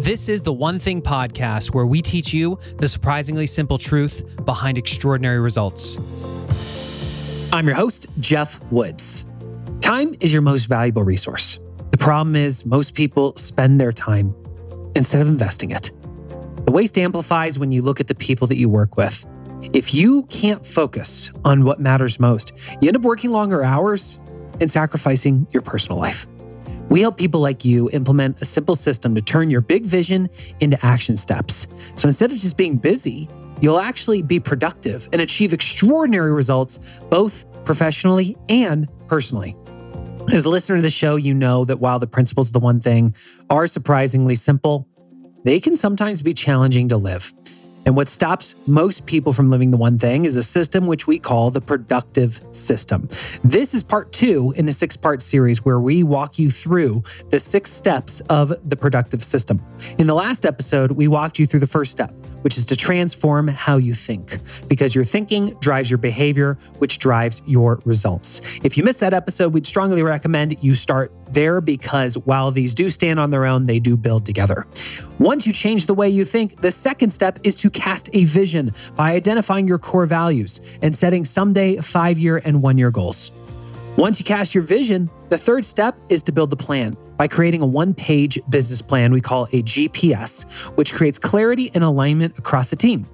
This is the One Thing podcast where we teach you the surprisingly simple truth behind extraordinary results. I'm your host, Geoff Woods. Time is your most valuable resource. The problem is, most people spend their time instead of investing it. The waste amplifies when you look at the people that you work with. If you can't focus on what matters most, you end up working longer hours and sacrificing your personal life. We help people like you implement a simple system to turn your big vision into action steps. So instead of just being busy, you'll actually be productive and achieve extraordinary results, both professionally and personally. As a listener to the show, you know that while the principles of the one thing are surprisingly simple, they can sometimes be challenging to live. And what stops most people from living the one thing is a system which we call the ProduKtive system. This is part two in a six part series where we walk you through the six steps of the ProduKtive system. In the last episode, we walked you through the first step, which is to transform how you think, because your thinking drives your behavior, which drives your results. If you missed that episode, we'd strongly recommend you start there because while these do stand on their own, they do build together. Once you change the way you think, the second step is to cast a vision by identifying your core values and setting someday five year and one year goals. Once you cast your vision, the third step is to build the plan by creating a one page business plan we call a GPS, which creates clarity and alignment across the team.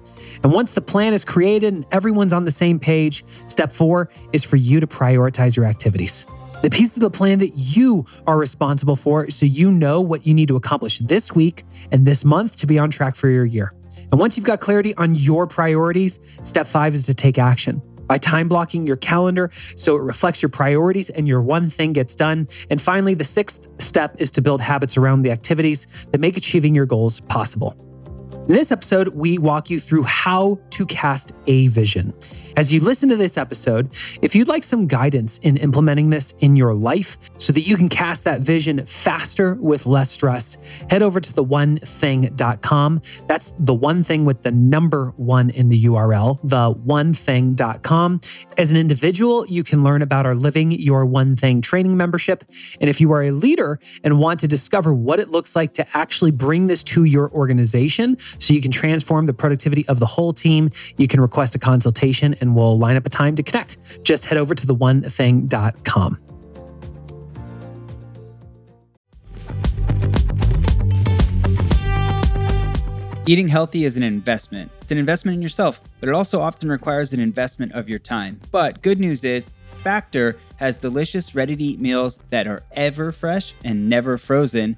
And once the plan is created and everyone's on the same page, step four is for you to prioritize your activities. The piece of the plan that you are responsible for so you know what you need to accomplish this week and this month to be on track for your year. And once you've got clarity on your priorities, step five is to take action by time blocking your calendar so it reflects your priorities and your one thing gets done. And finally, the sixth step is to build habits around the activities that make achieving your goals possible. In this episode, we walk you through how to cast a vision. As you listen to this episode, if you'd like some guidance in implementing this in your life so that you can cast that vision faster with less stress, head over to theonething.com. That's the one thing with the number one in the URL, theonething.com. As an individual, you can learn about our Living Your One Thing training membership. And if you are a leader and want to discover what it looks like to actually bring this to your organization, so you can transform the productivity of the whole team. You can request a consultation and we'll line up a time to connect. Just head over to theonething.com. Eating healthy is an investment. It's an investment in yourself, but it also often requires an investment of your time. But good news is, Factor has delicious, ready to eat meals that are ever fresh and never frozen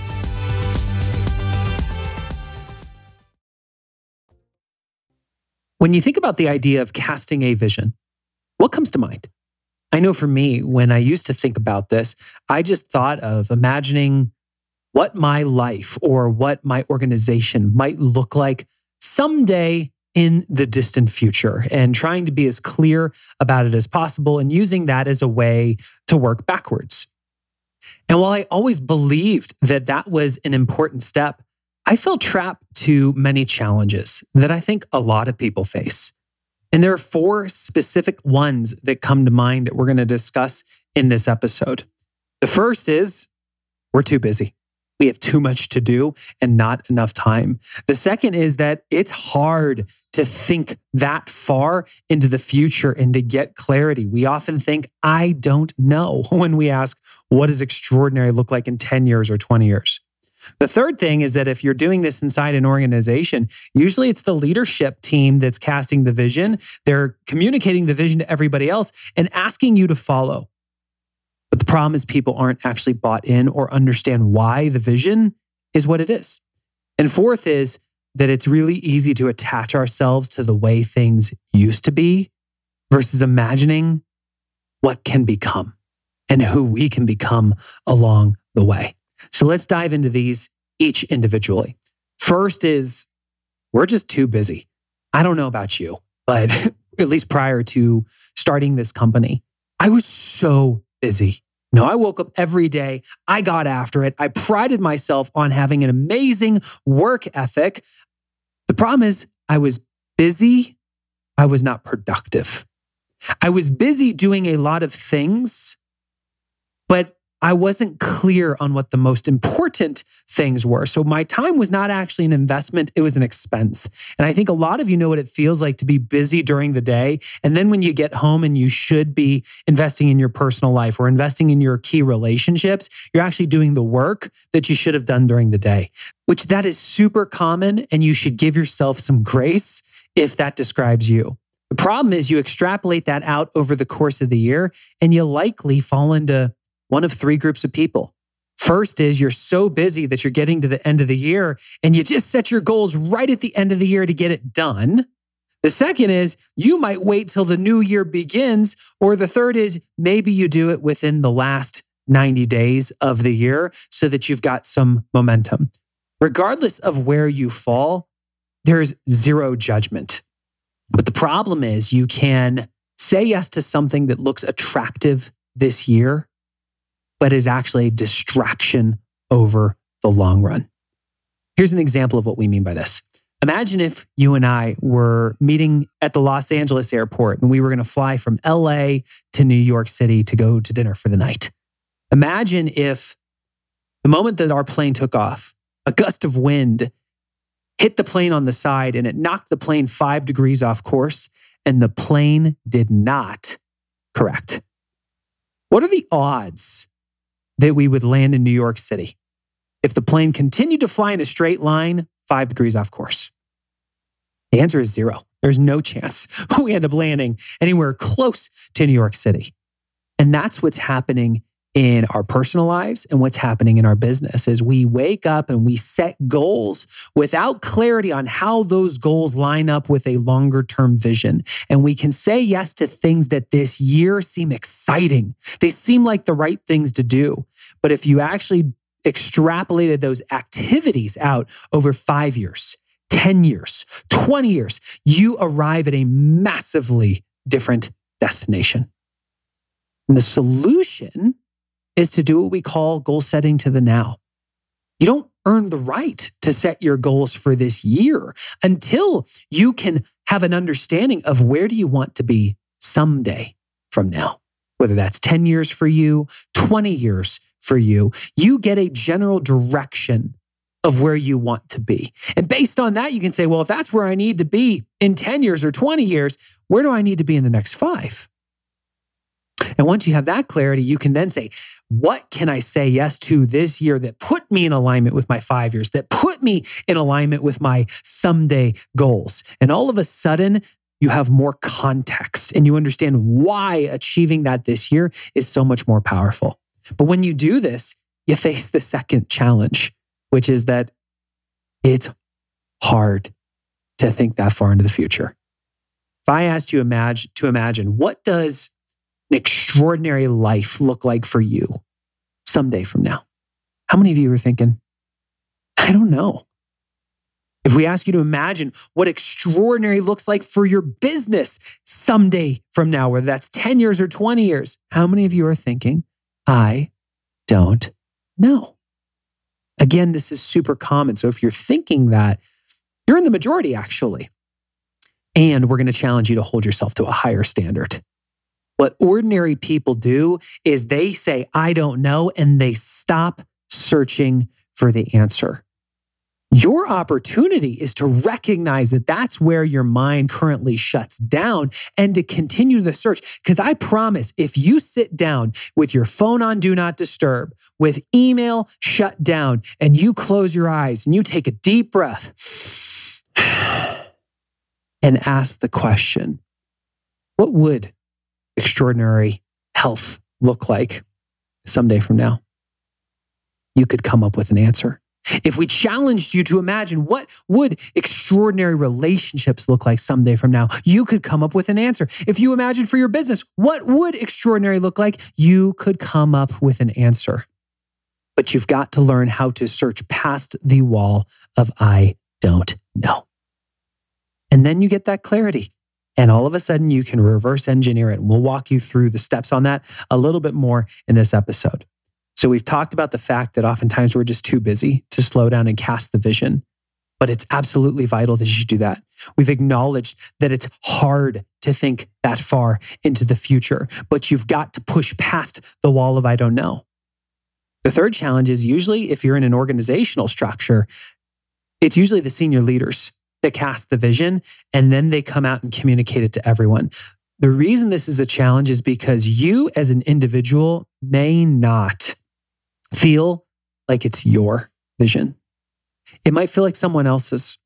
When you think about the idea of casting a vision, what comes to mind? I know for me, when I used to think about this, I just thought of imagining what my life or what my organization might look like someday in the distant future and trying to be as clear about it as possible and using that as a way to work backwards. And while I always believed that that was an important step, I fell trapped to many challenges that I think a lot of people face. And there are four specific ones that come to mind that we're going to discuss in this episode. The first is we're too busy. We have too much to do and not enough time. The second is that it's hard to think that far into the future and to get clarity. We often think, I don't know, when we ask, what does extraordinary look like in 10 years or 20 years? The third thing is that if you're doing this inside an organization, usually it's the leadership team that's casting the vision. They're communicating the vision to everybody else and asking you to follow. But the problem is people aren't actually bought in or understand why the vision is what it is. And fourth is that it's really easy to attach ourselves to the way things used to be versus imagining what can become and who we can become along the way. So let's dive into these each individually. First is we're just too busy. I don't know about you, but at least prior to starting this company, I was so busy. No, I woke up every day. I got after it. I prided myself on having an amazing work ethic. The problem is, I was busy. I was not productive. I was busy doing a lot of things, but I wasn't clear on what the most important things were. So my time was not actually an investment, it was an expense. And I think a lot of you know what it feels like to be busy during the day. And then when you get home and you should be investing in your personal life or investing in your key relationships, you're actually doing the work that you should have done during the day, which that is super common. And you should give yourself some grace if that describes you. The problem is you extrapolate that out over the course of the year and you likely fall into one of three groups of people. First is you're so busy that you're getting to the end of the year and you just set your goals right at the end of the year to get it done. The second is you might wait till the new year begins. Or the third is maybe you do it within the last 90 days of the year so that you've got some momentum. Regardless of where you fall, there's zero judgment. But the problem is you can say yes to something that looks attractive this year but is actually a distraction over the long run. Here's an example of what we mean by this. Imagine if you and I were meeting at the Los Angeles airport and we were going to fly from LA to New York City to go to dinner for the night. Imagine if the moment that our plane took off, a gust of wind hit the plane on the side and it knocked the plane five degrees off course, and the plane did not correct. What are the odds that we would land in New York City if the plane continued to fly in a straight line, five degrees off course? The answer is zero. There's no chance we end up landing anywhere close to New York City. And that's what's happening in our personal lives and what's happening in our business is we wake up and we set goals without clarity on how those goals line up with a longer term vision. And we can say yes to things that this year seem exciting. They seem like the right things to do. But if you actually extrapolated those activities out over five years, 10 years, 20 years, you arrive at a massively different destination. And the solution is to do what we call goal setting to the now. You don't earn the right to set your goals for this year until you can have an understanding of where do you want to be someday from now. Whether that's 10 years for you, 20 years for you, you get a general direction of where you want to be. And based on that, you can say, well, if that's where I need to be in 10 years or 20 years, where do I need to be in the next five? And once you have that clarity, you can then say, what can I say yes to this year that put me in alignment with my five years, that put me in alignment with my someday goals? And all of a sudden, you have more context and you understand why achieving that this year is so much more powerful. But when you do this, you face the second challenge, which is that it's hard to think that far into the future. If I asked you imagine, to imagine what does an extraordinary life look like for you someday from now? How many of you are thinking, I don't know? If we ask you to imagine what extraordinary looks like for your business someday from now, whether that's 10 years or 20 years, how many of you are thinking, I don't know? Again, this is super common. So if you're thinking that, you're in the majority actually. And we're going to challenge you to hold yourself to a higher standard. What ordinary people do is they say, I don't know, and they stop searching for the answer. Your opportunity is to recognize that that's where your mind currently shuts down and to continue the search. Because I promise, if you sit down with your phone on do not disturb, with email shut down, and you close your eyes and you take a deep breath and ask the question, what would extraordinary health look like someday from now? You could come up with an answer. If we challenged you to imagine what would extraordinary relationships look like someday from now, you could come up with an answer. If you imagine for your business, what would extraordinary look like? You could come up with an answer. But you've got to learn how to search past the wall of I don't know. And then you get that clarity. And all of a sudden, you can reverse engineer it. We'll walk you through the steps on that a little bit more in this episode. So, we've talked about the fact that oftentimes we're just too busy to slow down and cast the vision, but it's absolutely vital that you do that. We've acknowledged that it's hard to think that far into the future, but you've got to push past the wall of I don't know. The third challenge is usually if you're in an organizational structure, it's usually the senior leaders that cast the vision and then they come out and communicate it to everyone. The reason this is a challenge is because you as an individual may not feel like it's your vision. It might feel like someone else's,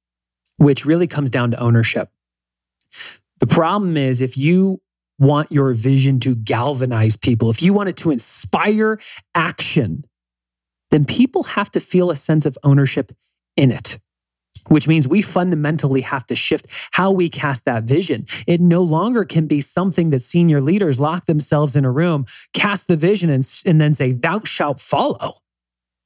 which really comes down to ownership. The problem is if you want your vision to galvanize people, if you want it to inspire action, then people have to feel a sense of ownership in it which means we fundamentally have to shift how we cast that vision. It no longer can be something that senior leaders lock themselves in a room, cast the vision, and, and then say, Thou shalt follow.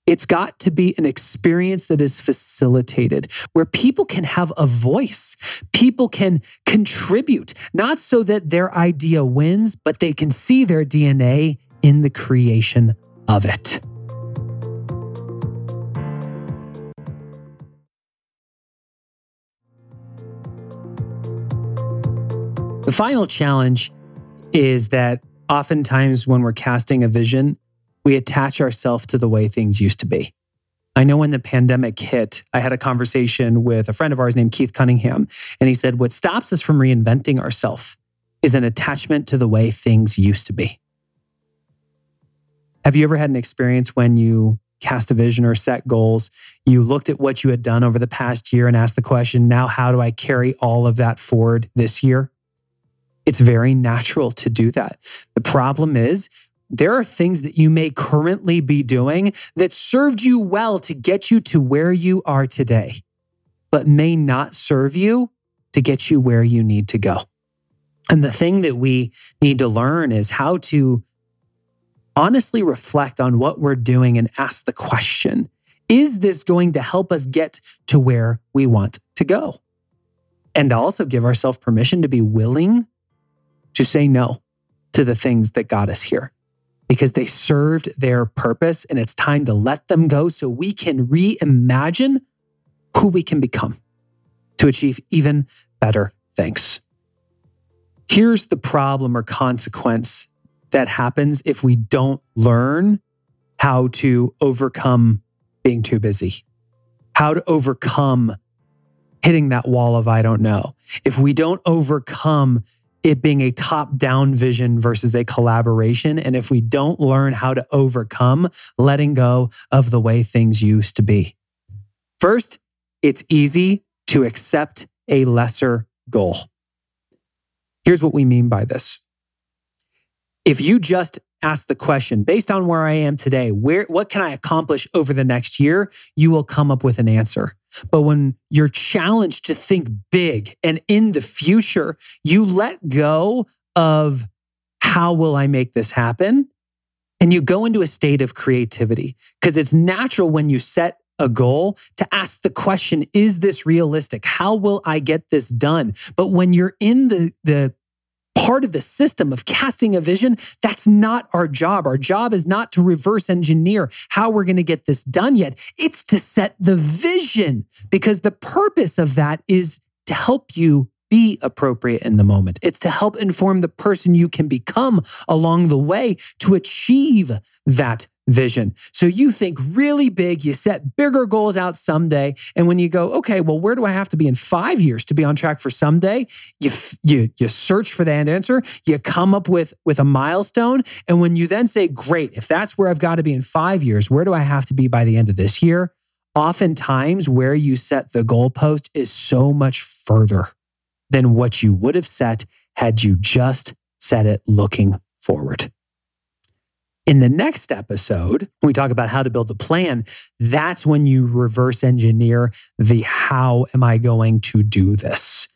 It's got to be an experience that is facilitated where people can have a voice. People can contribute, not so that their idea wins, but they can see their DNA in the creation of it. The final challenge is that oftentimes when we're casting a vision, we attach ourselves to the way things used to be. I know when the pandemic hit, I had a conversation with a friend of ours named Keith Cunningham, and he said, What stops us from reinventing ourselves is an attachment to the way things used to be. Have you ever had an experience when you cast a vision or set goals, you looked at what you had done over the past year and asked the question, now how do I carry all of that forward this year? It's very natural to do that. The problem is, there are things that you may currently be doing that served you well to get you to where you are today, but may not serve you to get you where you need to go. And the thing that we need to learn is how to honestly reflect on what we're doing and ask the question Is this going to help us get to where we want to go? And also give ourselves permission to be willing to say no to the things that got us here because they served their purpose and it's time to let them go so we can reimagine who we can become to achieve even better things. Here's the problem or consequence that happens if we don't learn how to overcome being too busy, how to overcome hitting that wall of I don't know. If we don't overcome it being a top down vision versus a collaboration. And if we don't learn how to overcome letting go of the way things used to be, first, it's easy to accept a lesser goal. Here's what we mean by this. If you just ask the question based on where I am today, where what can I accomplish over the next year? You will come up with an answer. But when you're challenged to think big and in the future, you let go of how will I make this happen? And you go into a state of creativity because it's natural when you set a goal to ask the question, is this realistic? How will I get this done? But when you're in the, the part of the system of casting a vision, that's not our job. Our job is not to reverse engineer how we're going to get this done yet. It's to set the vision because the purpose of that is to help you be appropriate in the moment. It's to help inform the person you can become along the way to achieve that vision. So you think really big, you set bigger goals out someday. And when you go, okay, well, where do I have to be in five years to be on track for someday? You, you, you search for that answer, you come up with, with a milestone. And when you then say, great, if that's where I've got to be in five years, where do I have to be by the end of this year? Oftentimes, where you set the goalpost is so much further than what you would have set had you just set it looking forward. In the next episode, when we talk about how to build a plan. That's when you reverse engineer the how am I going to do this?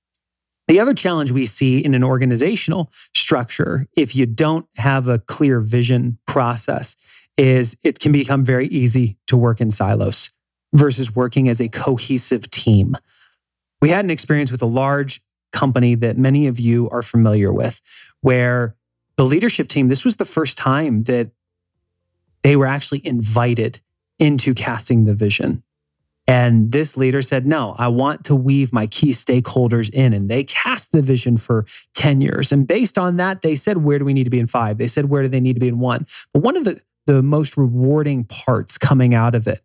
The other challenge we see in an organizational structure, if you don't have a clear vision process, is it can become very easy to work in silos versus working as a cohesive team. We had an experience with a large company that many of you are familiar with, where the leadership team, this was the first time that they were actually invited into casting the vision. And this leader said, No, I want to weave my key stakeholders in. And they cast the vision for 10 years. And based on that, they said, Where do we need to be in five? They said, Where do they need to be in one? But one of the, the most rewarding parts coming out of it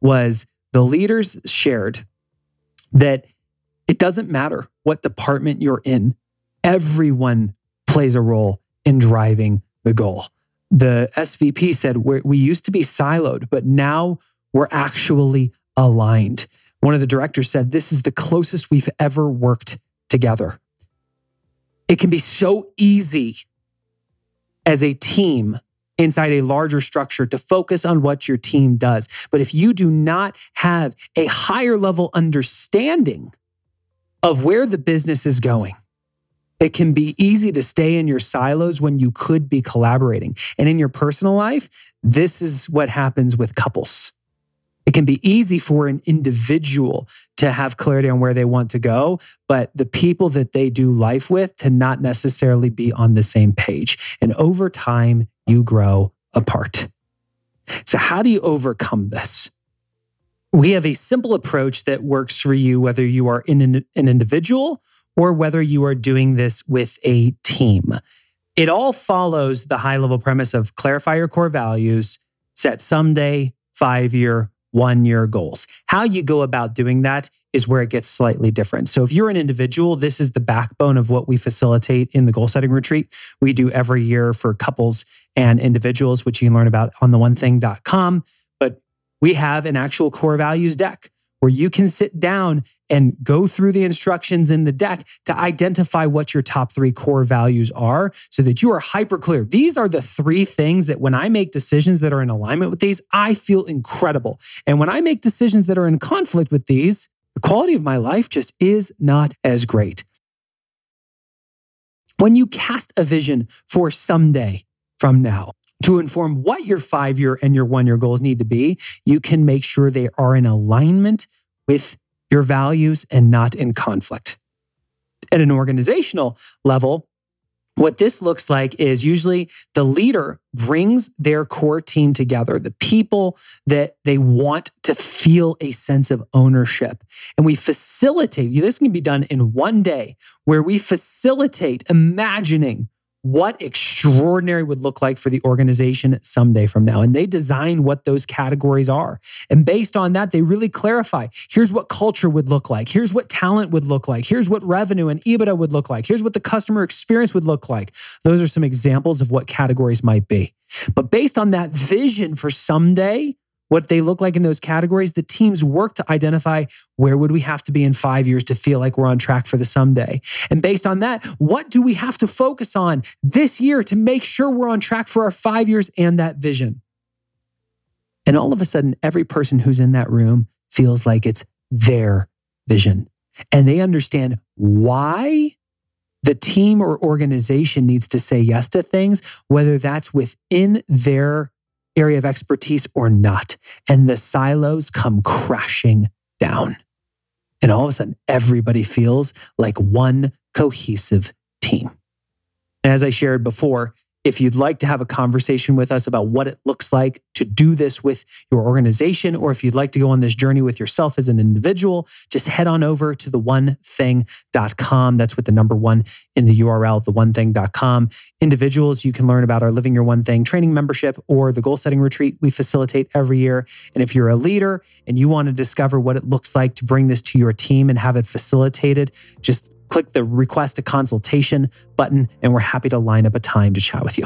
was the leaders shared that it doesn't matter what department you're in, everyone plays a role in driving the goal. The SVP said, We used to be siloed, but now we're actually aligned. One of the directors said, This is the closest we've ever worked together. It can be so easy as a team inside a larger structure to focus on what your team does. But if you do not have a higher level understanding of where the business is going, it can be easy to stay in your silos when you could be collaborating. And in your personal life, this is what happens with couples. It can be easy for an individual to have clarity on where they want to go, but the people that they do life with to not necessarily be on the same page. And over time, you grow apart. So, how do you overcome this? We have a simple approach that works for you, whether you are in an, an individual or whether you are doing this with a team. It all follows the high level premise of clarify your core values, set someday, five year, one year goals. How you go about doing that is where it gets slightly different. So if you're an individual, this is the backbone of what we facilitate in the goal setting retreat. We do every year for couples and individuals, which you can learn about on the one thing.com. But we have an actual core values deck where you can sit down and go through the instructions in the deck to identify what your top three core values are so that you are hyper clear. These are the three things that when I make decisions that are in alignment with these, I feel incredible. And when I make decisions that are in conflict with these, the quality of my life just is not as great. When you cast a vision for someday from now, to inform what your five year and your one year goals need to be, you can make sure they are in alignment with your values and not in conflict. At an organizational level, what this looks like is usually the leader brings their core team together, the people that they want to feel a sense of ownership. And we facilitate, this can be done in one day, where we facilitate imagining what extraordinary would look like for the organization someday from now. And they design what those categories are. And based on that, they really clarify here's what culture would look like. Here's what talent would look like. Here's what revenue and EBITDA would look like. Here's what the customer experience would look like. Those are some examples of what categories might be. But based on that vision for someday, what they look like in those categories, the teams work to identify where would we have to be in five years to feel like we're on track for the someday. And based on that, what do we have to focus on this year to make sure we're on track for our five years and that vision? And all of a sudden, every person who's in that room feels like it's their vision. And they understand why the team or organization needs to say yes to things, whether that's within their area of expertise or not. And the silos come crashing down. And all of a sudden, everybody feels like one cohesive team. And as I shared before, if you'd like to have a conversation with us about what it looks like to do this with your organization, or if you'd like to go on this journey with yourself as an individual, just head on over to the onething.com. That's with the number one in the URL, the onething.com. Individuals, you can learn about our Living Your One Thing training membership or the goal setting retreat we facilitate every year. And if you're a leader and you want to discover what it looks like to bring this to your team and have it facilitated, just click the request a consultation button, and we're happy to line up a time to chat with you.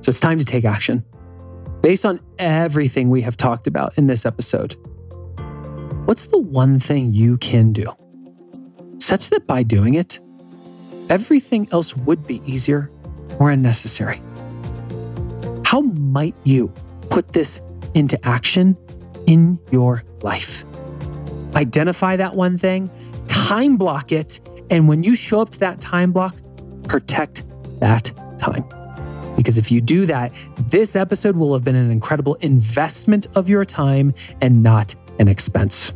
So it's time to take action. Based on everything we have talked about in this episode, what's the one thing you can do such that by doing it, everything else would be easier or unnecessary? How might you put this into action in your life? Identify that one thing, time block it, and when you show up to that time block, protect that time. Because if you do that, this episode will have been an incredible investment of your time and not an expense.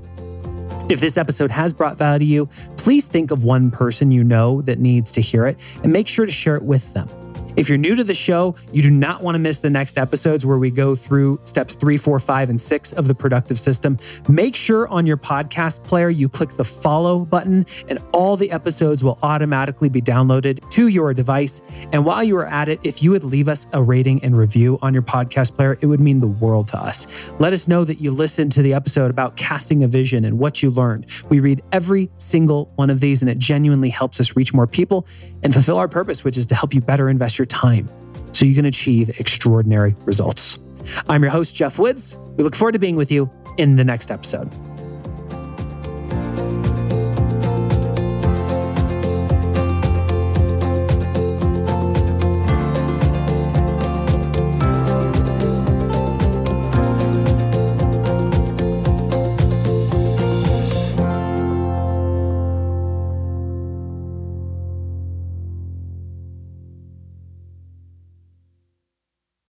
If this episode has brought value to you, please think of one person you know that needs to hear it and make sure to share it with them. If you're new to the show, you do not want to miss the next episodes where we go through steps three, four, five, and six of the ProduKtive system. Make sure on your podcast player you click the follow button, and all the episodes will automatically be downloaded to your device. And while you are at it, if you would leave us a rating and review on your podcast player, it would mean the world to us. Let us know that you listened to the episode about casting a vision and what you learned. We read every single one of these, and it genuinely helps us reach more people and fulfill our purpose, which is to help you better invest your time so you can achieve extraordinary results. I'm your host, Geoff Woods. We look forward to being with you in the next episode.